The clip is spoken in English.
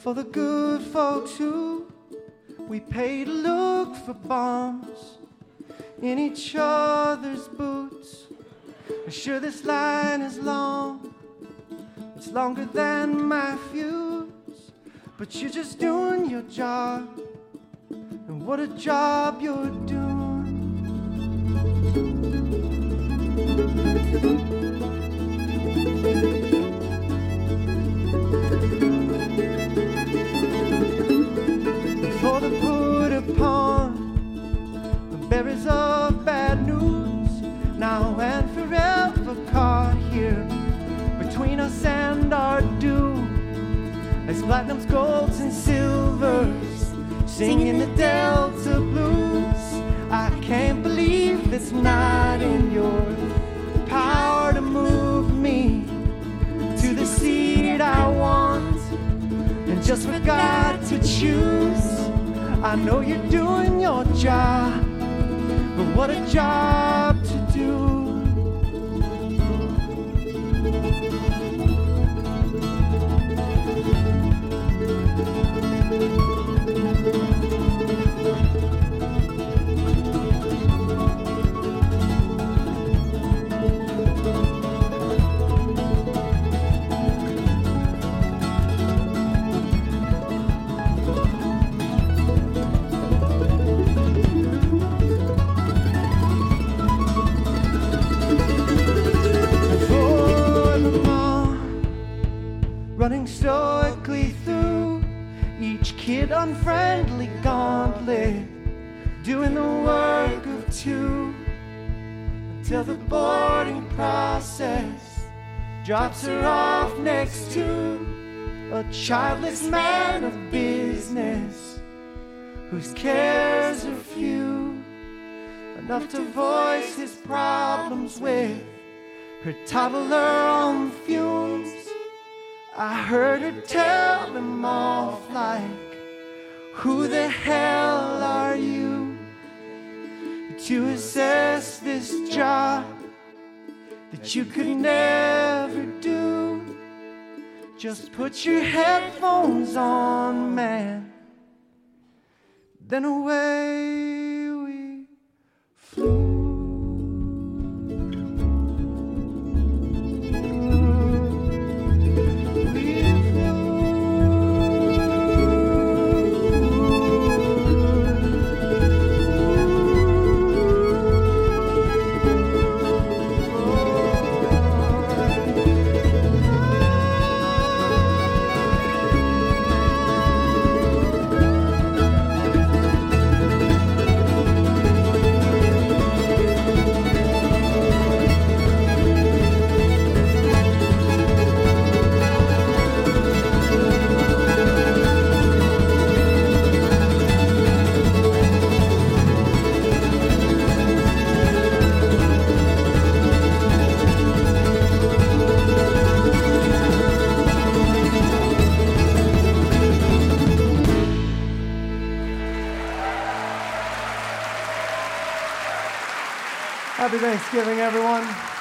for the good folks who we pay to look for bombs in each other's boots. I'm sure this line is long, it's longer than my fuse, but you're just doing your job, and what a job you're doing. As platinums, golds, and silvers singing the Delta blues. I can't believe it's not in your power to move me to the seat I want and just for God to choose. I know you're doing your job, but what a job running stoically through each kid unfriendly gauntlet, doing the work of two until the boarding process drops her off next to a childless man of business whose cares are few enough to voice his problems with her toddler on fumes. I heard her tell them off like, Who the hell are you to assess this job that you could never do? Just put your headphones on, man. Then away Happy Thanksgiving, everyone.